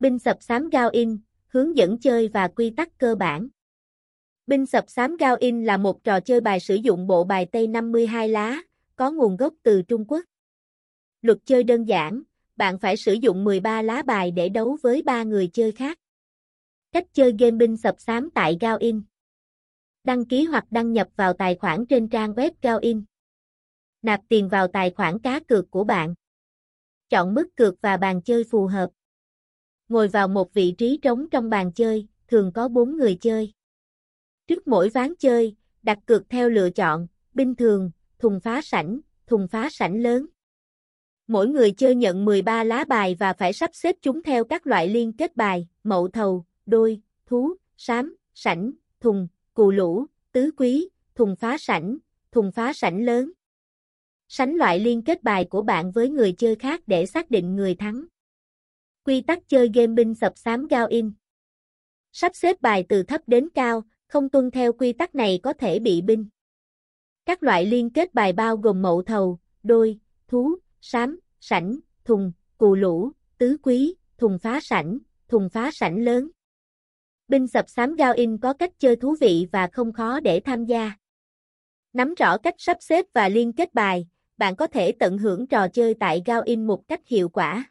Binh sập xám Gao In, hướng dẫn chơi và quy tắc cơ bản. Binh sập xám Gao In là một trò chơi bài sử dụng bộ bài Tây 52 lá, có nguồn gốc từ Trung Quốc. Luật chơi đơn giản, bạn phải sử dụng 13 lá bài để đấu với 3 người chơi khác. Cách chơi game binh sập xám tại Gao In. Đăng ký hoặc đăng nhập vào tài khoản trên trang web Gao In. Nạp tiền vào tài khoản cá cược của bạn. Chọn mức cược và bàn chơi phù hợp. Ngồi vào một vị trí trống trong bàn chơi, thường có 4 người chơi. Trước mỗi ván chơi, đặt cược theo lựa chọn, bình thường, thùng phá sảnh, thùng phá sảnh lớn. Mỗi người chơi nhận 13 lá bài và phải sắp xếp chúng theo các loại liên kết bài, mậu thầu, đôi, thú, sám, sảnh, thùng, cù lũ, tứ quý, thùng phá sảnh, thùng phá sảnh lớn. Sánh loại liên kết bài của bạn với người chơi khác để xác định người thắng. Quy tắc chơi game binh sập xám Gao In Sắp xếp bài từ thấp đến cao, không tuân theo quy tắc này có thể bị binh. Các loại liên kết bài bao gồm mậu thầu, đôi, thú, sám, sảnh, thùng, cù lũ, tứ quý, thùng phá sảnh, thùng phá sảnh lớn. Binh sập xám Gao In có cách chơi thú vị và không khó để tham gia. Nắm rõ cách sắp xếp và liên kết bài, bạn có thể tận hưởng trò chơi tại Gao In một cách hiệu quả.